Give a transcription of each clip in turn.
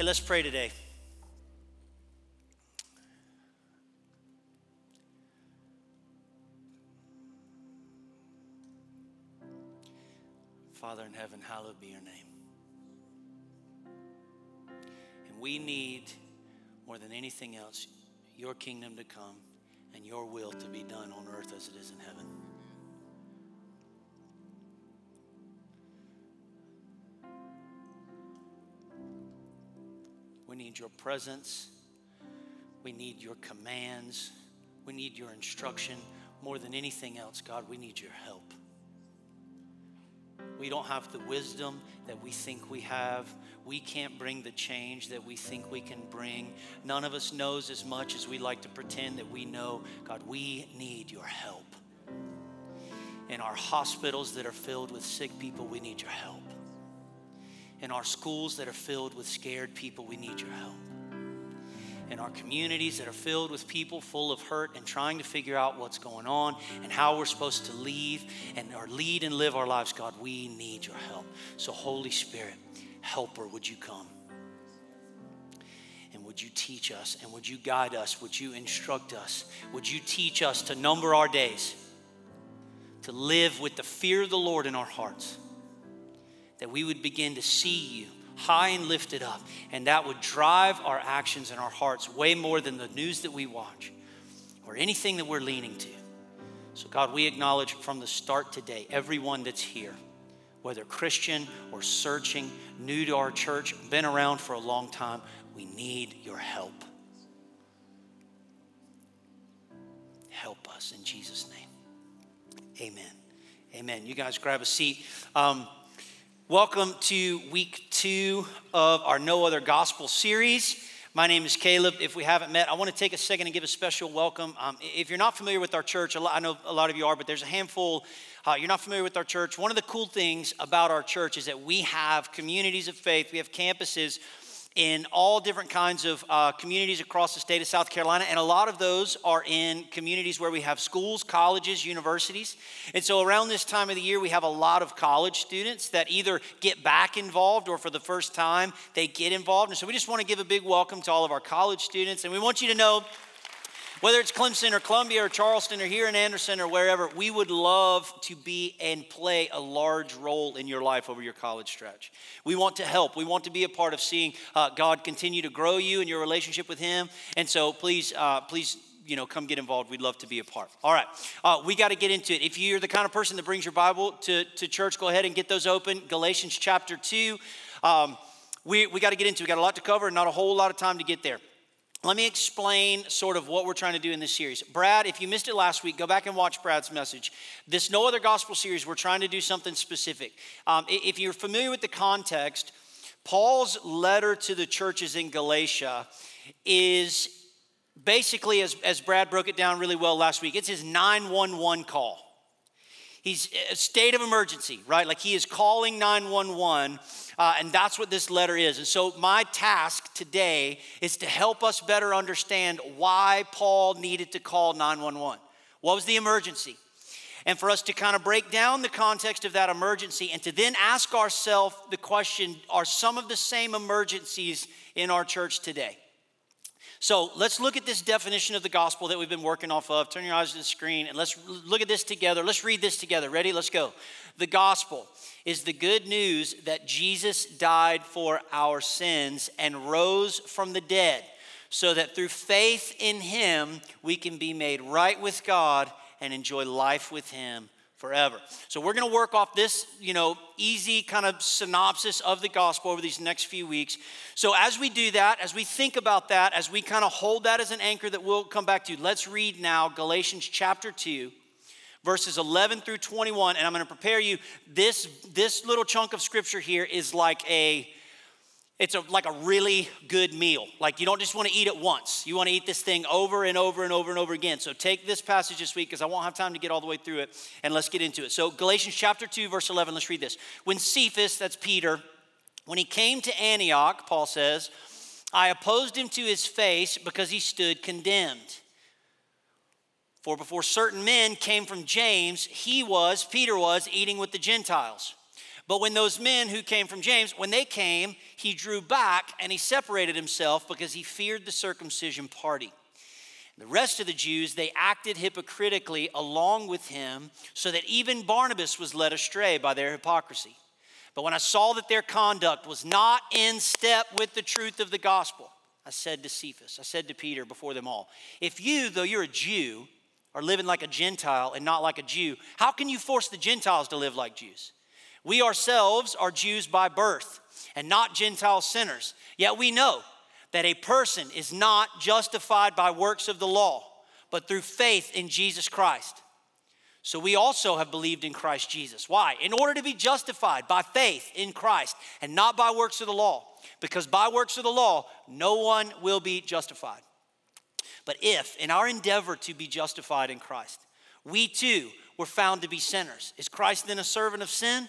Hey, let's pray today. Father in heaven, hallowed be your name. And we need, more than anything else, your kingdom to come and your will to be done on earth as it is in heaven. Need your presence. We need your commands. We need your instruction. More than anything else, God, we need your help. We don't have the wisdom that we think we have. We can't bring the change that we think we can bring. None of us knows as much as we like to pretend that we know. God, we need your help. In our hospitals that are filled with sick people, we need your help. In our schools that are filled with scared people, we need your help in our communities that are filled with people full of hurt and trying to figure out what's going on and how we're supposed to leave and or lead and live our lives, God, we need your help. So, Holy Spirit, helper, would you come? And would you teach us? And would you guide us? Would you instruct us? Would you teach us to number our days, to live with the fear of the Lord in our hearts, that we would begin to see you high and lifted up. And that would drive our actions and our hearts way more than the news that we watch or anything that we're leaning to. So, God, we acknowledge from the start today everyone that's here, whether Christian or searching, new to our church, been around for a long time, we need your help. Help us in Jesus' name. Amen. Amen. You guys grab a seat. Um, Welcome to week two of our No Other Gospel series. My name is Caleb. If we haven't met, I want to take a second and give a special welcome. Um, if you're not familiar with our church, I know a lot of you are, but there's a handful. Uh, you're not familiar with our church. One of the cool things about our church is that we have communities of faith, we have campuses in all different kinds of uh, communities across the state of South Carolina, and a lot of those are in communities where we have schools, colleges, universities. And so, around this time of the year, we have a lot of college students that either get back involved or for the first time they get involved. And so, we just want to give a big welcome to all of our college students, and we want you to know whether it's Clemson or Columbia or Charleston or here in Anderson or wherever, we would love to be and play a large role in your life over your college stretch. We want to help. We want to be a part of seeing uh, God continue to grow you and your relationship with Him. And so please, uh, please you know, come get involved. We'd love to be a part. All right, uh, we got to get into it. If you're the kind of person that brings your Bible to, to church, go ahead and get those open. Galatians chapter 2. Um, we we got to get into. it. We got a lot to cover, and not a whole lot of time to get there. Let me explain sort of what we're trying to do in this series. Brad, if you missed it last week, go back and watch Brad's message. This No Other Gospel series, we're trying to do something specific. Um, if you're familiar with the context, Paul's letter to the churches in Galatia is basically, as, as Brad broke it down really well last week, it's his 911 call. He's a state of emergency, right? Like he is calling 911 uh, and that's what this letter is. And so, my task today is to help us better understand why Paul needed to call 911. What was the emergency? And for us to kind of break down the context of that emergency and to then ask ourselves the question are some of the same emergencies in our church today? So let's look at this definition of the gospel that we've been working off of. Turn your eyes to the screen and let's look at this together. Let's read this together. Ready? Let's go. The gospel is the good news that Jesus died for our sins and rose from the dead, so that through faith in him we can be made right with God and enjoy life with him forever. So we're going to work off this, you know, easy kind of synopsis of the gospel over these next few weeks. So as we do that, as we think about that, as we kind of hold that as an anchor that we'll come back to, let's read now Galatians chapter 2 verses 11 through 21 and i'm going to prepare you this this little chunk of scripture here is like a it's a, like a really good meal. Like you don't just want to eat it once. You want to eat this thing over and over and over and over again. So take this passage this week because I won't have time to get all the way through it. And let's get into it. So Galatians chapter 2, verse 11, let's read this. When Cephas, that's Peter, when he came to Antioch, Paul says, I opposed him to his face because he stood condemned. For before certain men came from James, he was, Peter was, eating with the Gentiles. But when those men who came from James, when they came, he drew back and he separated himself because he feared the circumcision party. The rest of the Jews, they acted hypocritically along with him, so that even Barnabas was led astray by their hypocrisy. But when I saw that their conduct was not in step with the truth of the gospel, I said to Cephas, I said to Peter before them all, if you, though you're a Jew, are living like a Gentile and not like a Jew, how can you force the Gentiles to live like Jews? We ourselves are Jews by birth and not Gentile sinners. Yet we know that a person is not justified by works of the law, but through faith in Jesus Christ. So we also have believed in Christ Jesus. Why? In order to be justified by faith in Christ and not by works of the law. Because by works of the law, no one will be justified. But if, in our endeavor to be justified in Christ, we too were found to be sinners, is Christ then a servant of sin?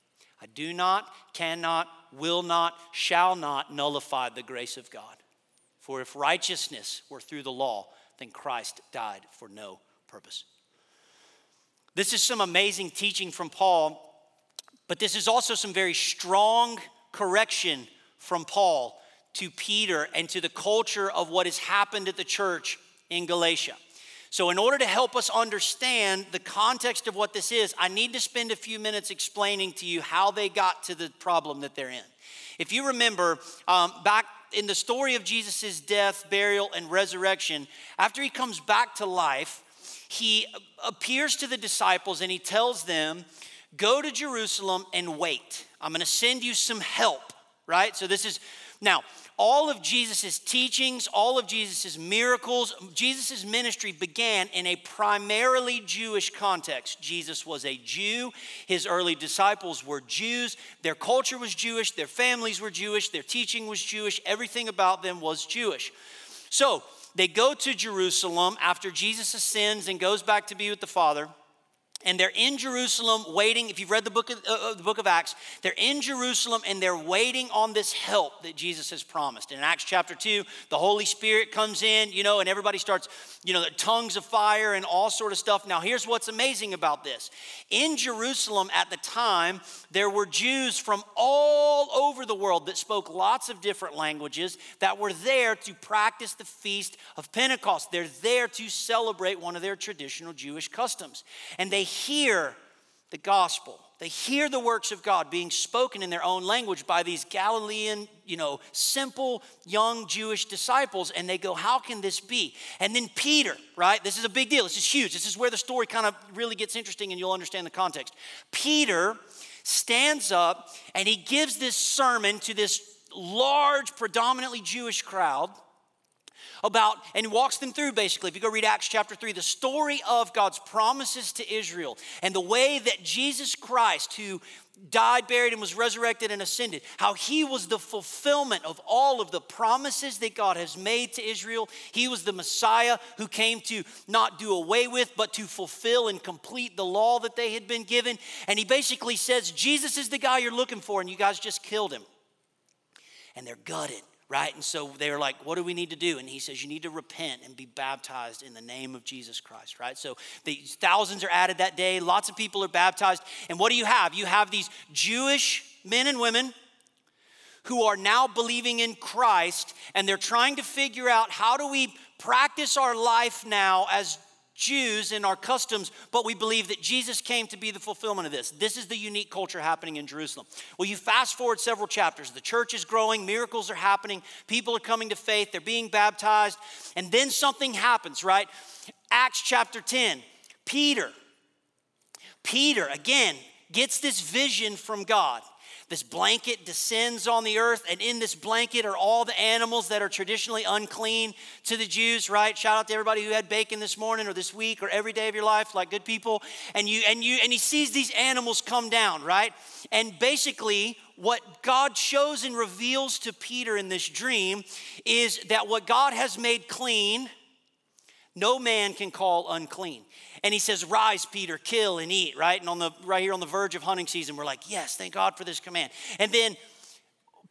I do not, cannot, will not, shall not nullify the grace of God. For if righteousness were through the law, then Christ died for no purpose. This is some amazing teaching from Paul but this is also some very strong correction from Paul to Peter and to the culture of what has happened at the church in Galatia. So, in order to help us understand the context of what this is, I need to spend a few minutes explaining to you how they got to the problem that they're in. If you remember, um, back in the story of Jesus' death, burial, and resurrection, after he comes back to life, he appears to the disciples and he tells them Go to Jerusalem and wait. I'm going to send you some help, right? So, this is now all of Jesus' teachings, all of Jesus' miracles, Jesus' ministry began in a primarily Jewish context. Jesus was a Jew, his early disciples were Jews, their culture was Jewish, their families were Jewish, their teaching was Jewish, everything about them was Jewish. So, they go to Jerusalem after Jesus ascends and goes back to be with the Father and they're in Jerusalem waiting. If you've read the book of, uh, the book of Acts, they're in Jerusalem and they're waiting on this help that Jesus has promised. In Acts chapter 2, the Holy Spirit comes in, you know, and everybody starts, you know, tongues of fire and all sort of stuff. Now, here's what's amazing about this. In Jerusalem at the time, there were Jews from all over the world that spoke lots of different languages that were there to practice the feast of Pentecost. They're there to celebrate one of their traditional Jewish customs. And they hear the gospel. They hear the works of God being spoken in their own language by these Galilean, you know, simple young Jewish disciples, and they go, How can this be? And then Peter, right? This is a big deal. This is huge. This is where the story kind of really gets interesting and you'll understand the context. Peter stands up and he gives this sermon to this large, predominantly Jewish crowd about and walks them through basically, if you go read Acts chapter 3, the story of God's promises to Israel and the way that Jesus Christ, who died, buried, and was resurrected and ascended, how he was the fulfillment of all of the promises that God has made to Israel. He was the Messiah who came to not do away with, but to fulfill and complete the law that they had been given. And he basically says, Jesus is the guy you're looking for, and you guys just killed him. And they're gutted right? And so they were like, What do we need to do? And he says, You need to repent and be baptized in the name of Jesus Christ, right? So the thousands are added that day. Lots of people are baptized. And what do you have? You have these Jewish men and women who are now believing in Christ and they're trying to figure out how do we practice our life now as Jews in our customs, but we believe that Jesus came to be the fulfillment of this. This is the unique culture happening in Jerusalem. Well, you fast forward several chapters. The church is growing, miracles are happening, people are coming to faith, they're being baptized, and then something happens, right? Acts chapter 10, Peter. Peter, again, gets this vision from God. This blanket descends on the earth, and in this blanket are all the animals that are traditionally unclean to the Jews, right? Shout out to everybody who had bacon this morning or this week or every day of your life, like good people. And you and you and he sees these animals come down, right? And basically, what God shows and reveals to Peter in this dream is that what God has made clean, no man can call unclean. And he says, Rise, Peter, kill and eat, right? And on the right here on the verge of hunting season, we're like, Yes, thank God for this command. And then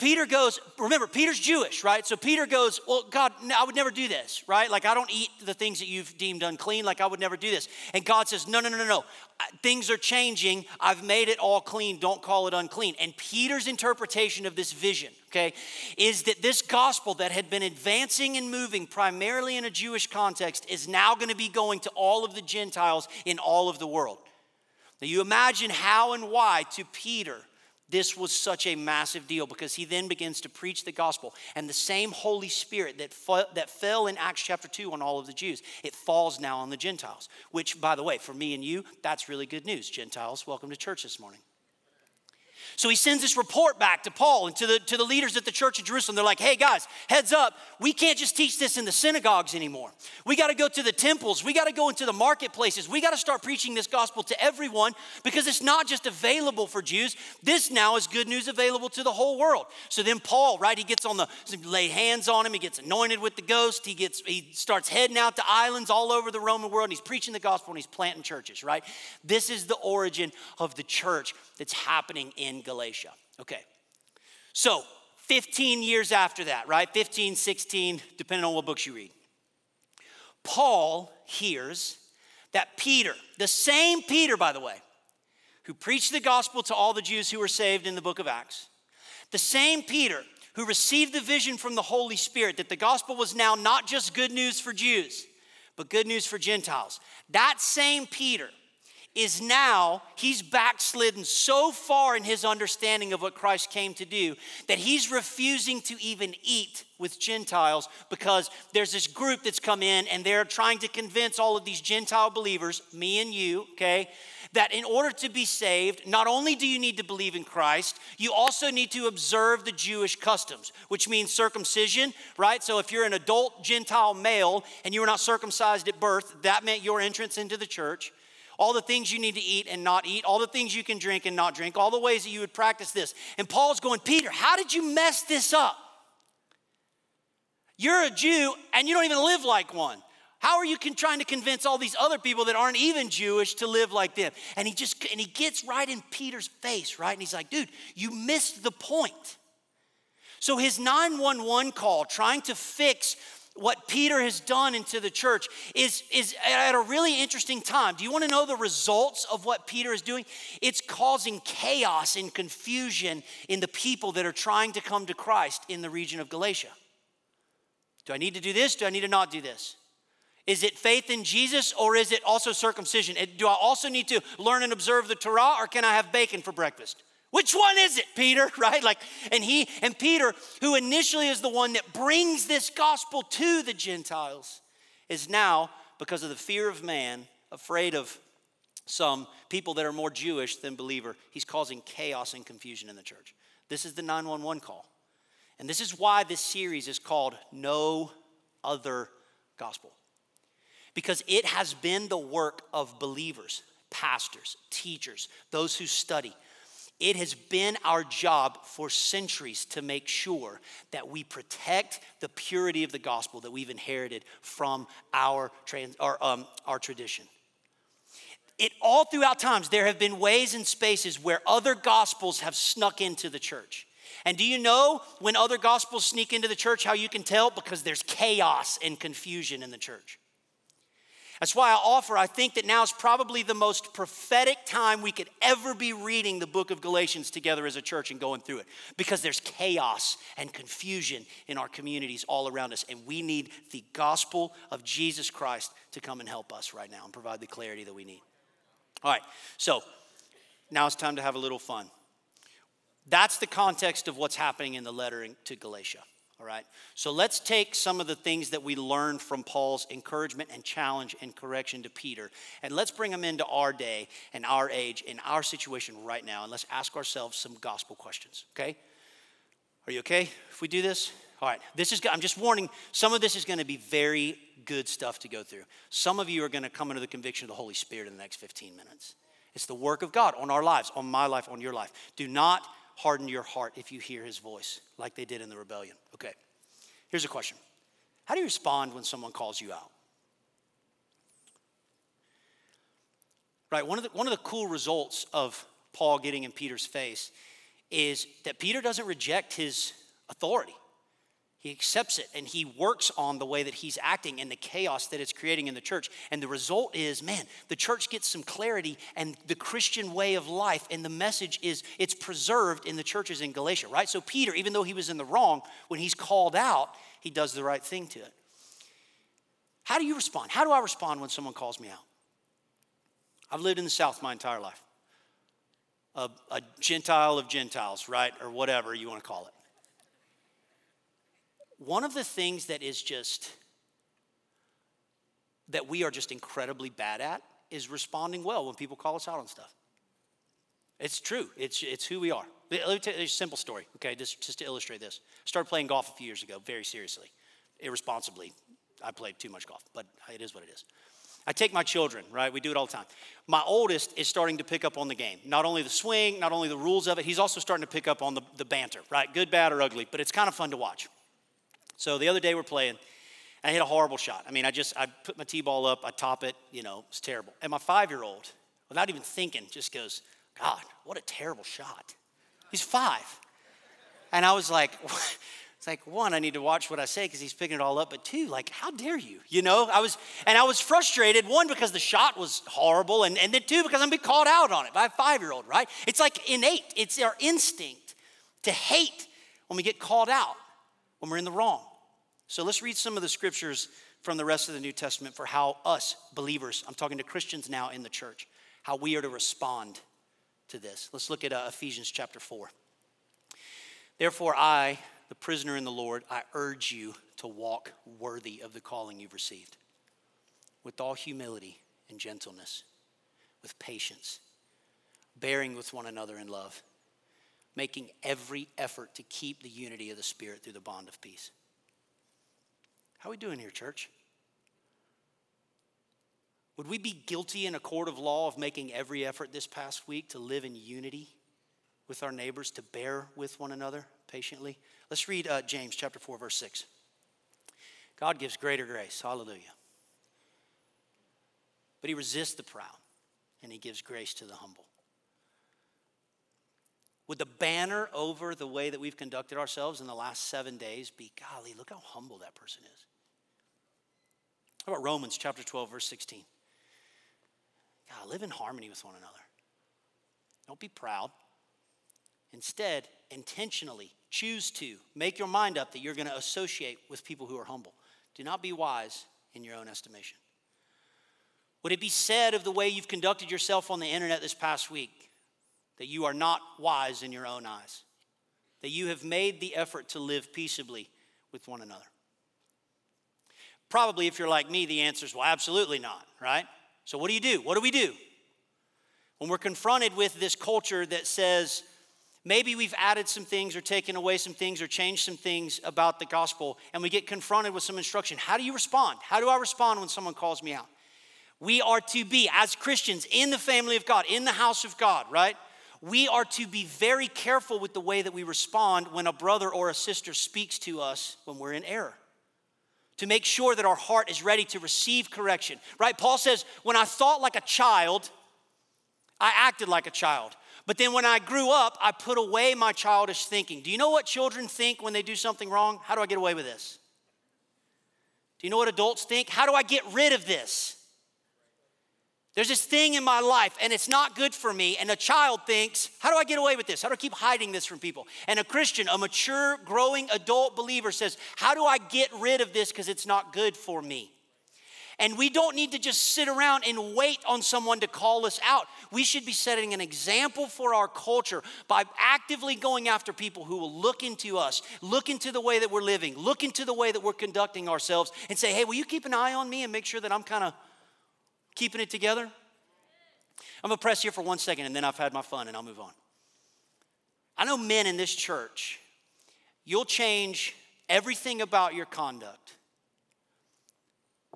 Peter goes, remember, Peter's Jewish, right? So Peter goes, Well, God, I would never do this, right? Like, I don't eat the things that you've deemed unclean. Like, I would never do this. And God says, No, no, no, no, no. Things are changing. I've made it all clean. Don't call it unclean. And Peter's interpretation of this vision, okay, is that this gospel that had been advancing and moving primarily in a Jewish context is now going to be going to all of the Gentiles in all of the world. Now, you imagine how and why to Peter this was such a massive deal because he then begins to preach the gospel. And the same Holy Spirit that, that fell in Acts chapter 2 on all of the Jews, it falls now on the Gentiles. Which, by the way, for me and you, that's really good news. Gentiles, welcome to church this morning. So he sends this report back to Paul and to the, to the leaders at the church of Jerusalem. They're like, hey guys, heads up, we can't just teach this in the synagogues anymore. We got to go to the temples, we got to go into the marketplaces, we got to start preaching this gospel to everyone because it's not just available for Jews. This now is good news available to the whole world. So then Paul, right, he gets on the, lay hands on him, he gets anointed with the ghost, he gets, he starts heading out to islands all over the Roman world, and he's preaching the gospel and he's planting churches, right? This is the origin of the church that's happening in Galatia. Okay. So, 15 years after that, right? 15, 16, depending on what books you read. Paul hears that Peter, the same Peter, by the way, who preached the gospel to all the Jews who were saved in the book of Acts, the same Peter who received the vision from the Holy Spirit that the gospel was now not just good news for Jews, but good news for Gentiles. That same Peter is now he's backslidden so far in his understanding of what Christ came to do that he's refusing to even eat with Gentiles because there's this group that's come in and they're trying to convince all of these Gentile believers, me and you, okay, that in order to be saved, not only do you need to believe in Christ, you also need to observe the Jewish customs, which means circumcision, right? So if you're an adult Gentile male and you were not circumcised at birth, that meant your entrance into the church all the things you need to eat and not eat, all the things you can drink and not drink, all the ways that you would practice this. And Paul's going, Peter, how did you mess this up? You're a Jew and you don't even live like one. How are you trying to convince all these other people that aren't even Jewish to live like them? And he just and he gets right in Peter's face, right? And he's like, dude, you missed the point. So his 911 call trying to fix what Peter has done into the church is, is at a really interesting time. Do you want to know the results of what Peter is doing? It's causing chaos and confusion in the people that are trying to come to Christ in the region of Galatia. Do I need to do this? Do I need to not do this? Is it faith in Jesus or is it also circumcision? Do I also need to learn and observe the Torah or can I have bacon for breakfast? Which one is it, Peter? Right? Like, and he and Peter, who initially is the one that brings this gospel to the Gentiles, is now, because of the fear of man, afraid of some people that are more Jewish than believer, he's causing chaos and confusion in the church. This is the 911 call. And this is why this series is called No Other Gospel. Because it has been the work of believers, pastors, teachers, those who study, it has been our job for centuries to make sure that we protect the purity of the gospel that we've inherited from our, trans, um, our tradition. It all throughout times, there have been ways and spaces where other gospels have snuck into the church. And do you know when other gospels sneak into the church how you can tell? Because there's chaos and confusion in the church. That's why I offer, I think that now is probably the most prophetic time we could ever be reading the book of Galatians together as a church and going through it because there's chaos and confusion in our communities all around us. And we need the gospel of Jesus Christ to come and help us right now and provide the clarity that we need. All right, so now it's time to have a little fun. That's the context of what's happening in the letter to Galatia. All right. So let's take some of the things that we learned from Paul's encouragement and challenge and correction to Peter, and let's bring them into our day and our age and our situation right now, and let's ask ourselves some gospel questions. Okay? Are you okay if we do this? All right. This is. I'm just warning. Some of this is going to be very good stuff to go through. Some of you are going to come into the conviction of the Holy Spirit in the next 15 minutes. It's the work of God on our lives, on my life, on your life. Do not harden your heart if you hear his voice, like they did in the rebellion. Okay, here's a question How do you respond when someone calls you out? Right, one of the, one of the cool results of Paul getting in Peter's face is that Peter doesn't reject his authority. He accepts it and he works on the way that he's acting and the chaos that it's creating in the church. And the result is, man, the church gets some clarity and the Christian way of life and the message is it's preserved in the churches in Galatia, right? So Peter, even though he was in the wrong, when he's called out, he does the right thing to it. How do you respond? How do I respond when someone calls me out? I've lived in the South my entire life. A, a Gentile of Gentiles, right? Or whatever you want to call it one of the things that is just, that we are just incredibly bad at is responding well when people call us out on stuff. It's true, it's, it's who we are. Let me tell you a simple story, okay, just, just to illustrate this. Started playing golf a few years ago, very seriously, irresponsibly. I played too much golf, but it is what it is. I take my children, right? We do it all the time. My oldest is starting to pick up on the game. Not only the swing, not only the rules of it, he's also starting to pick up on the, the banter, right? Good, bad, or ugly, but it's kind of fun to watch. So the other day we're playing, and I hit a horrible shot. I mean, I just, I put my tee ball up, I top it, you know, it's terrible. And my five year old, without even thinking, just goes, God, what a terrible shot. He's five. And I was like, it's like, one, I need to watch what I say because he's picking it all up. But two, like, how dare you? You know, I was, and I was frustrated, one, because the shot was horrible, and, and then two, because I'm being called out on it by a five year old, right? It's like innate, it's our instinct to hate when we get called out, when we're in the wrong. So let's read some of the scriptures from the rest of the New Testament for how us believers, I'm talking to Christians now in the church, how we are to respond to this. Let's look at uh, Ephesians chapter 4. Therefore, I, the prisoner in the Lord, I urge you to walk worthy of the calling you've received, with all humility and gentleness, with patience, bearing with one another in love, making every effort to keep the unity of the Spirit through the bond of peace. How are we doing here, church? Would we be guilty in a court of law of making every effort this past week to live in unity with our neighbors, to bear with one another patiently? Let's read uh, James chapter 4, verse 6. God gives greater grace. Hallelujah. But he resists the proud and he gives grace to the humble. Would the banner over the way that we've conducted ourselves in the last seven days be, golly, look how humble that person is? How about Romans chapter 12, verse 16? God, live in harmony with one another. Don't be proud. Instead, intentionally choose to make your mind up that you're going to associate with people who are humble. Do not be wise in your own estimation. Would it be said of the way you've conducted yourself on the internet this past week that you are not wise in your own eyes? That you have made the effort to live peaceably with one another? Probably, if you're like me, the answer is well, absolutely not, right? So, what do you do? What do we do? When we're confronted with this culture that says, maybe we've added some things or taken away some things or changed some things about the gospel, and we get confronted with some instruction, how do you respond? How do I respond when someone calls me out? We are to be, as Christians, in the family of God, in the house of God, right? We are to be very careful with the way that we respond when a brother or a sister speaks to us when we're in error to make sure that our heart is ready to receive correction, right? Paul says, When I thought like a child, I acted like a child. But then when I grew up, I put away my childish thinking. Do you know what children think when they do something wrong? How do I get away with this? Do you know what adults think? How do I get rid of this? There's this thing in my life and it's not good for me. And a child thinks, how do I get away with this? How do I keep hiding this from people? And a Christian, a mature, growing adult believer says, how do I get rid of this because it's not good for me? And we don't need to just sit around and wait on someone to call us out. We should be setting an example for our culture by actively going after people who will look into us, look into the way that we're living, look into the way that we're conducting ourselves, and say, hey, will you keep an eye on me and make sure that I'm kind of Keeping it together? I'm gonna press here for one second and then I've had my fun and I'll move on. I know men in this church, you'll change everything about your conduct.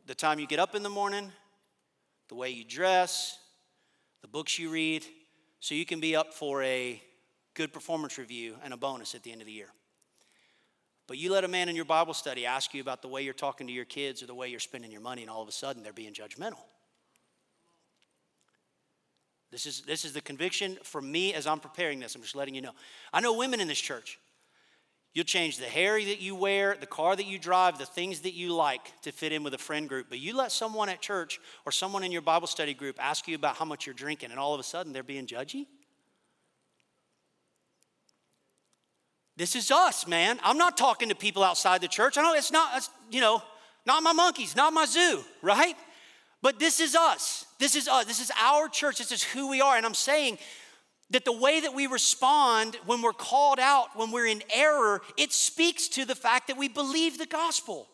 The time you get up in the morning, the way you dress, the books you read, so you can be up for a good performance review, and a bonus at the end of the year. But you let a man in your Bible study ask you about the way you're talking to your kids or the way you're spending your money, and all of a sudden they're being judgmental. This is, this is the conviction for me as I'm preparing this. I'm just letting you know. I know women in this church. You'll change the hair that you wear, the car that you drive, the things that you like to fit in with a friend group. But you let someone at church or someone in your Bible study group ask you about how much you're drinking, and all of a sudden they're being judgy. This is us, man. I'm not talking to people outside the church. I know it's not, it's, you know, not my monkeys, not my zoo, right? But this is us. This is us. This is our church. This is who we are. And I'm saying that the way that we respond when we're called out, when we're in error, it speaks to the fact that we believe the gospel.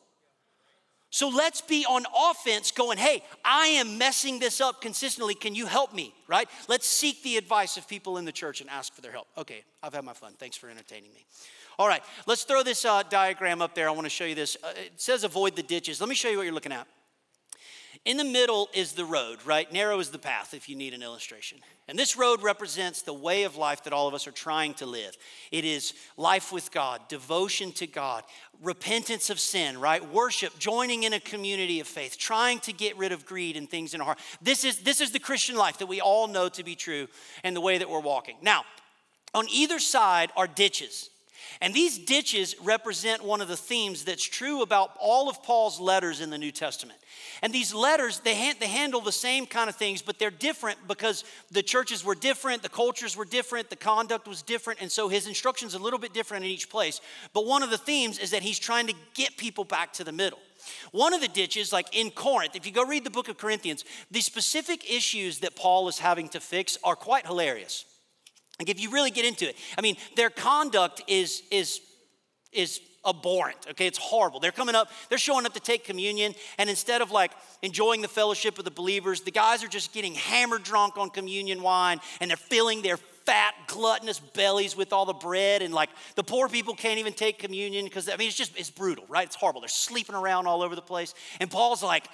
So let's be on offense going, hey, I am messing this up consistently. Can you help me? Right? Let's seek the advice of people in the church and ask for their help. Okay, I've had my fun. Thanks for entertaining me. All right, let's throw this uh, diagram up there. I want to show you this. Uh, it says avoid the ditches. Let me show you what you're looking at. In the middle is the road, right? Narrow is the path if you need an illustration. And this road represents the way of life that all of us are trying to live. It is life with God, devotion to God, repentance of sin, right? Worship, joining in a community of faith, trying to get rid of greed and things in our heart. This is, this is the Christian life that we all know to be true and the way that we're walking. Now, on either side are ditches. And these ditches represent one of the themes that's true about all of Paul's letters in the New Testament. And these letters, they, ha- they handle the same kind of things, but they're different because the churches were different, the cultures were different, the conduct was different, and so his instruction's a little bit different in each place. But one of the themes is that he's trying to get people back to the middle. One of the ditches, like in Corinth, if you go read the book of Corinthians, the specific issues that Paul is having to fix are quite hilarious. Like if you really get into it, I mean, their conduct is is is abhorrent. Okay, it's horrible. They're coming up, they're showing up to take communion, and instead of like enjoying the fellowship of the believers, the guys are just getting hammered drunk on communion wine, and they're filling their fat, gluttonous bellies with all the bread, and like the poor people can't even take communion because I mean it's just it's brutal, right? It's horrible. They're sleeping around all over the place, and Paul's like,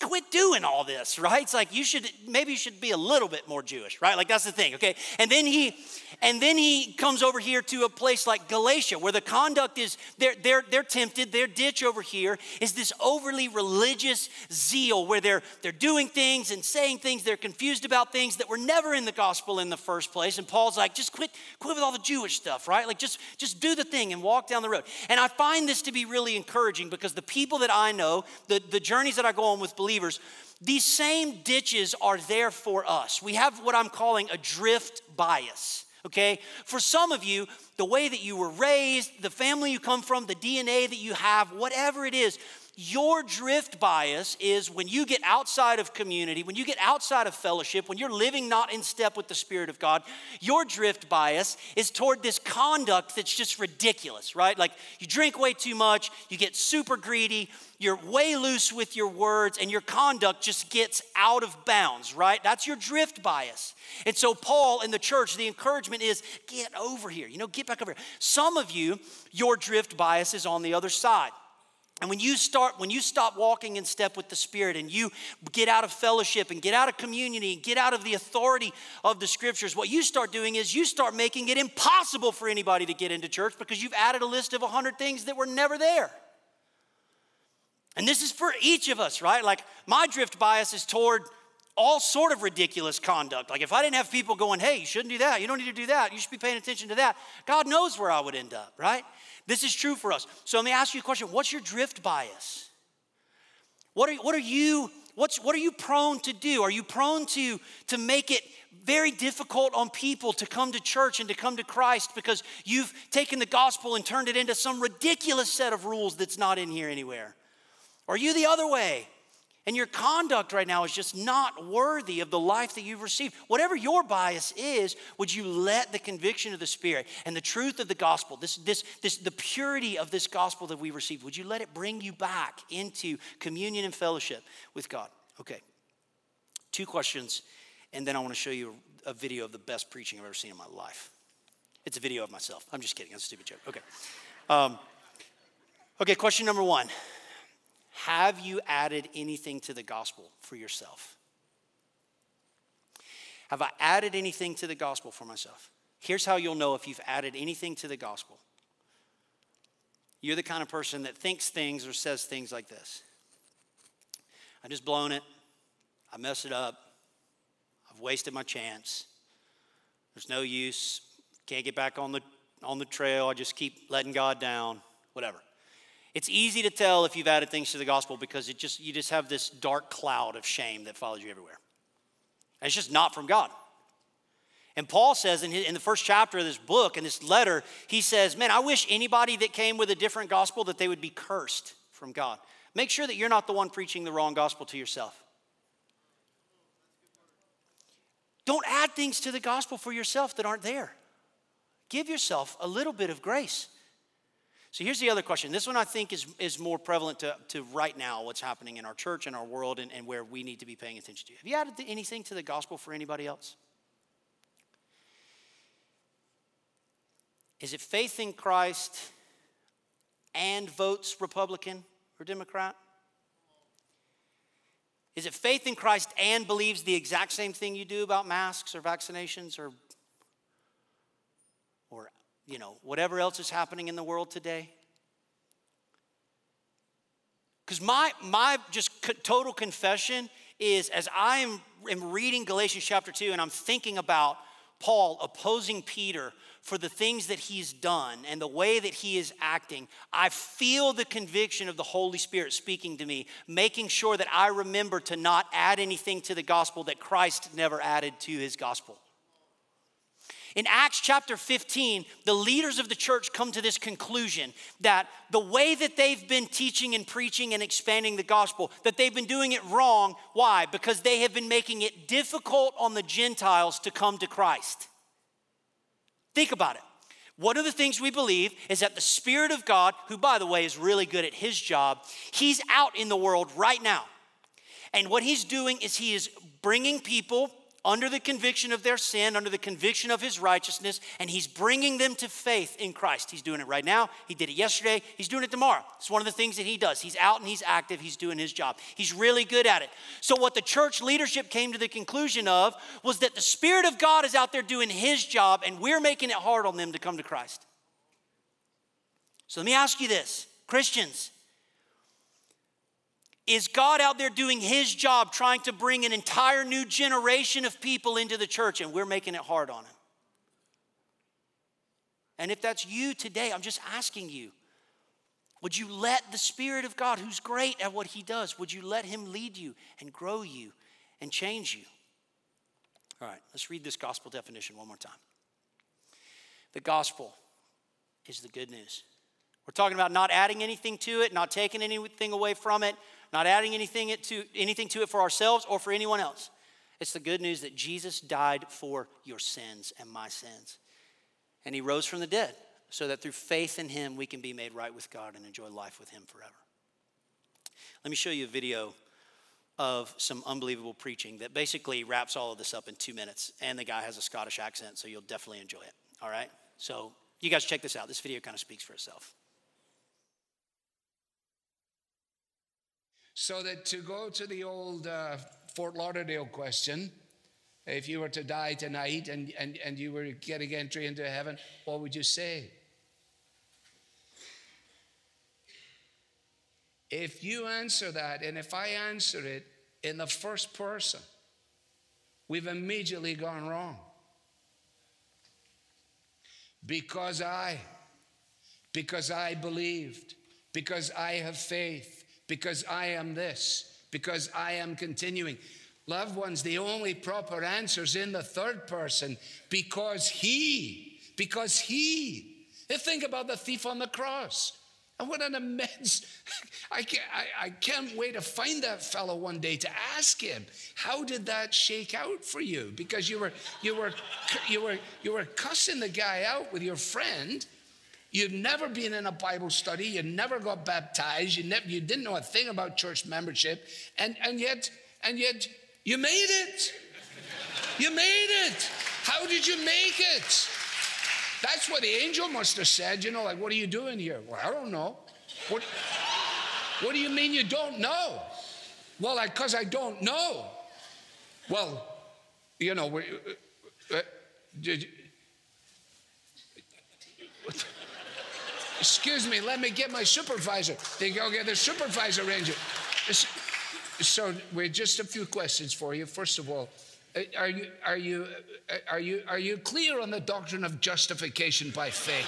quit doing all this, right? It's like you should maybe you should be a little bit more Jewish, right? Like that's the thing, okay? And then he and then he comes over here to a place like Galatia where the conduct is they're they're they're tempted, their ditch over here is this overly religious zeal where they're they're doing things and saying things, they're confused about things that were never in the gospel in the first place. And Paul's like, just quit quit with all the Jewish stuff, right? Like just just do the thing and walk down the road. And I find this to be really encouraging because the people that I know, the, the journeys that I go on with believers, these same ditches are there for us. We have what I'm calling a drift bias. Okay? For some of you, the way that you were raised, the family you come from, the DNA that you have, whatever it is, your drift bias is when you get outside of community, when you get outside of fellowship, when you're living not in step with the Spirit of God, your drift bias is toward this conduct that's just ridiculous, right? Like you drink way too much, you get super greedy, you're way loose with your words, and your conduct just gets out of bounds, right? That's your drift bias. And so, Paul in the church, the encouragement is get over here, you know, get back over here. Some of you, your drift bias is on the other side. And when you start, when you stop walking in step with the Spirit and you get out of fellowship and get out of community and get out of the authority of the scriptures, what you start doing is you start making it impossible for anybody to get into church because you've added a list of 100 things that were never there. And this is for each of us, right? Like my drift bias is toward all sort of ridiculous conduct. Like if I didn't have people going, hey, you shouldn't do that, you don't need to do that, you should be paying attention to that, God knows where I would end up, right? This is true for us. So let me ask you a question. What's your drift bias? What are, what are you what's, what are you prone to do? Are you prone to, to make it very difficult on people to come to church and to come to Christ because you've taken the gospel and turned it into some ridiculous set of rules that's not in here anywhere? Are you the other way? And your conduct right now is just not worthy of the life that you've received. Whatever your bias is, would you let the conviction of the Spirit and the truth of the gospel, this, this, this, the purity of this gospel that we received, would you let it bring you back into communion and fellowship with God? Okay. Two questions, and then I want to show you a video of the best preaching I've ever seen in my life. It's a video of myself. I'm just kidding. That's a stupid joke. Okay. Um, okay, question number one have you added anything to the gospel for yourself? Have I added anything to the gospel for myself? Here's how you'll know if you've added anything to the gospel. You're the kind of person that thinks things or says things like this I just blown it. I messed it up. I've wasted my chance. There's no use. Can't get back on the, on the trail. I just keep letting God down, whatever. It's easy to tell if you've added things to the gospel because it just, you just have this dark cloud of shame that follows you everywhere. And it's just not from God. And Paul says in, his, in the first chapter of this book, in this letter, he says, Man, I wish anybody that came with a different gospel that they would be cursed from God. Make sure that you're not the one preaching the wrong gospel to yourself. Don't add things to the gospel for yourself that aren't there. Give yourself a little bit of grace. So here's the other question. This one I think is, is more prevalent to, to right now, what's happening in our church and our world and, and where we need to be paying attention to. Have you added anything to the gospel for anybody else? Is it faith in Christ and votes Republican or Democrat? Is it faith in Christ and believes the exact same thing you do about masks or vaccinations or or you know, whatever else is happening in the world today? Because my, my just total confession is as I am, am reading Galatians chapter 2 and I'm thinking about Paul opposing Peter for the things that he's done and the way that he is acting, I feel the conviction of the Holy Spirit speaking to me, making sure that I remember to not add anything to the gospel that Christ never added to his gospel. In Acts chapter 15, the leaders of the church come to this conclusion that the way that they've been teaching and preaching and expanding the gospel, that they've been doing it wrong. Why? Because they have been making it difficult on the Gentiles to come to Christ. Think about it. One of the things we believe is that the Spirit of God, who by the way is really good at his job, he's out in the world right now. And what he's doing is he is bringing people under the conviction of their sin, under the conviction of his righteousness, and he's bringing them to faith in Christ. He's doing it right now. He did it yesterday. He's doing it tomorrow. It's one of the things that he does. He's out and he's active. He's doing his job. He's really good at it. So, what the church leadership came to the conclusion of was that the Spirit of God is out there doing his job, and we're making it hard on them to come to Christ. So, let me ask you this Christians, is God out there doing his job trying to bring an entire new generation of people into the church and we're making it hard on him? And if that's you today, I'm just asking you would you let the Spirit of God, who's great at what he does, would you let him lead you and grow you and change you? All right, let's read this gospel definition one more time. The gospel is the good news. We're talking about not adding anything to it, not taking anything away from it, not adding anything, to, anything to it for ourselves or for anyone else. It's the good news that Jesus died for your sins and my sins. And he rose from the dead so that through faith in him we can be made right with God and enjoy life with him forever. Let me show you a video of some unbelievable preaching that basically wraps all of this up in two minutes. And the guy has a Scottish accent, so you'll definitely enjoy it. All right? So, you guys check this out. This video kind of speaks for itself. So that to go to the old uh, Fort Lauderdale question, if you were to die tonight and, and, and you were getting entry into heaven, what would you say? If you answer that, and if I answer it in the first person, we've immediately gone wrong. Because I, because I believed, because I have faith, because I am this, because I am continuing. Loved ones, the only proper answer is in the third person because he, because he. think about the thief on the cross. And what an immense, I can't, I, I can't wait to find that fellow one day to ask him, how did that shake out for you? Because you were, you were, you were, you were cussing the guy out with your friend You've never been in a Bible study. You never got baptized. You, never, you didn't know a thing about church membership. And, and, yet, and yet, you made it. You made it. How did you make it? That's what the angel must have said. You know, like, what are you doing here? Well, I don't know. What, what do you mean you don't know? Well, because I, I, don't know. Well, you know, uh, uh, Excuse me, let me get my supervisor. They go get the supervisor ranger. So, we're just a few questions for you. First of all, uh, are you, are you, uh, are you, are you clear on the doctrine of justification by faith?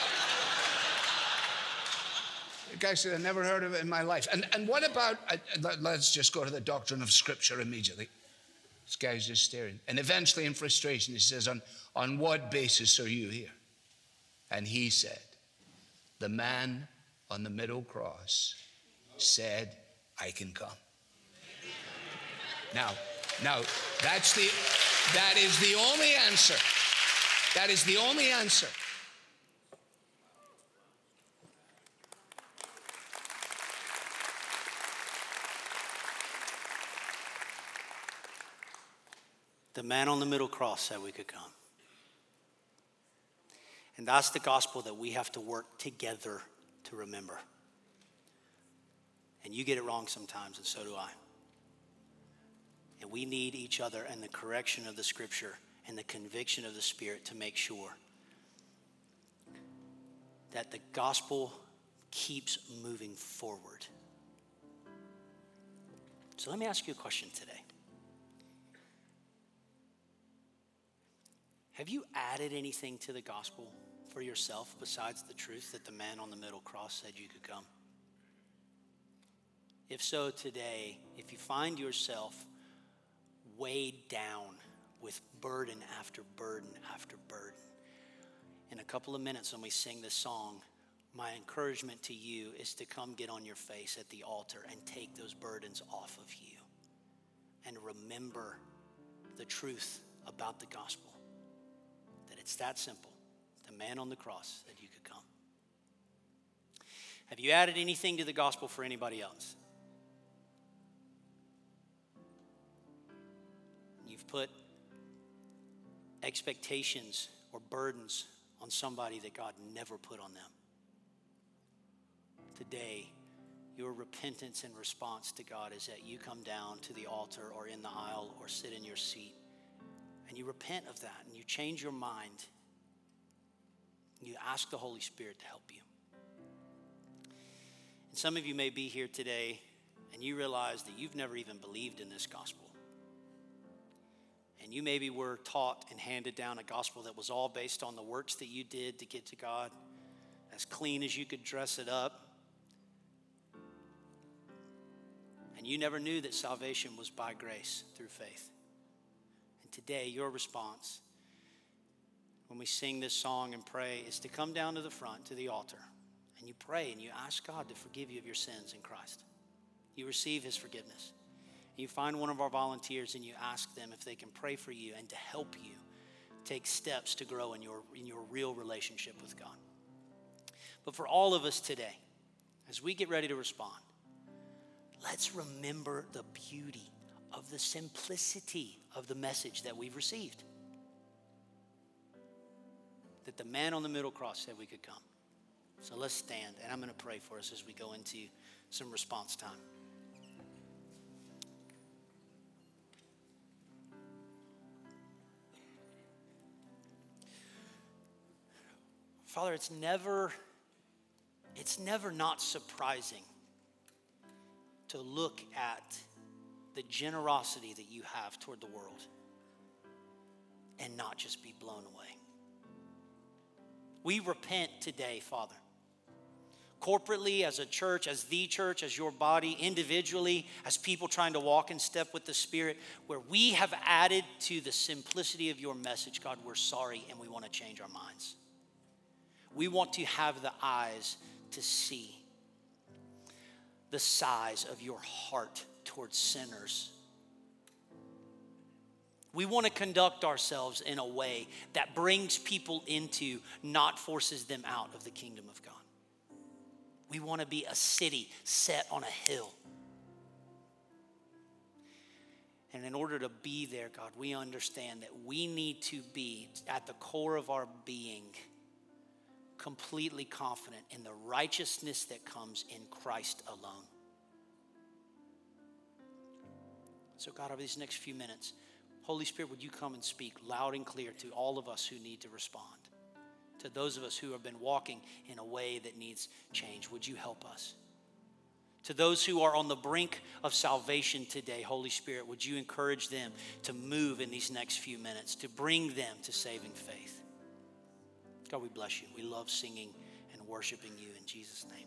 the guy said, I never heard of it in my life. And, and what about, uh, let's just go to the doctrine of Scripture immediately. This guy's just staring. And eventually, in frustration, he says, On, on what basis are you here? And he said, The man on the middle cross said, I can come. Now, now, that's the that is the only answer. That is the only answer. The man on the middle cross said we could come. And that's the gospel that we have to work together to remember. And you get it wrong sometimes, and so do I. And we need each other and the correction of the scripture and the conviction of the Spirit to make sure that the gospel keeps moving forward. So let me ask you a question today. Have you added anything to the gospel for yourself besides the truth that the man on the middle cross said you could come? If so, today, if you find yourself weighed down with burden after burden after burden, in a couple of minutes when we sing this song, my encouragement to you is to come get on your face at the altar and take those burdens off of you and remember the truth about the gospel. That it's that simple. The man on the cross that you could come. Have you added anything to the gospel for anybody else? You've put expectations or burdens on somebody that God never put on them. Today, your repentance and response to God is that you come down to the altar or in the aisle or sit in your seat and you repent of that and you change your mind, you ask the Holy Spirit to help you. And some of you may be here today and you realize that you've never even believed in this gospel. And you maybe were taught and handed down a gospel that was all based on the works that you did to get to God, as clean as you could dress it up. And you never knew that salvation was by grace through faith And today, your response when we sing this song and pray is to come down to the front, to the altar, and you pray and you ask God to forgive you of your sins in Christ. You receive His forgiveness. You find one of our volunteers and you ask them if they can pray for you and to help you take steps to grow in your, in your real relationship with God. But for all of us today, as we get ready to respond, let's remember the beauty of the simplicity of the message that we've received. That the man on the middle cross said we could come. So let's stand, and I'm going to pray for us as we go into some response time. Father, it's never it's never not surprising to look at the generosity that you have toward the world and not just be blown away. We repent today, Father. Corporately, as a church, as the church, as your body, individually, as people trying to walk in step with the Spirit, where we have added to the simplicity of your message, God, we're sorry and we want to change our minds. We want to have the eyes to see the size of your heart towards sinners. We want to conduct ourselves in a way that brings people into, not forces them out of the kingdom of God. We want to be a city set on a hill. And in order to be there, God, we understand that we need to be at the core of our being completely confident in the righteousness that comes in Christ alone. So, God, over these next few minutes, Holy Spirit, would you come and speak loud and clear to all of us who need to respond to those of us who have been walking in a way that needs change. Would you help us? To those who are on the brink of salvation today, Holy Spirit, would you encourage them to move in these next few minutes, to bring them to saving faith? God, we bless you. We love singing and worshiping you in Jesus' name.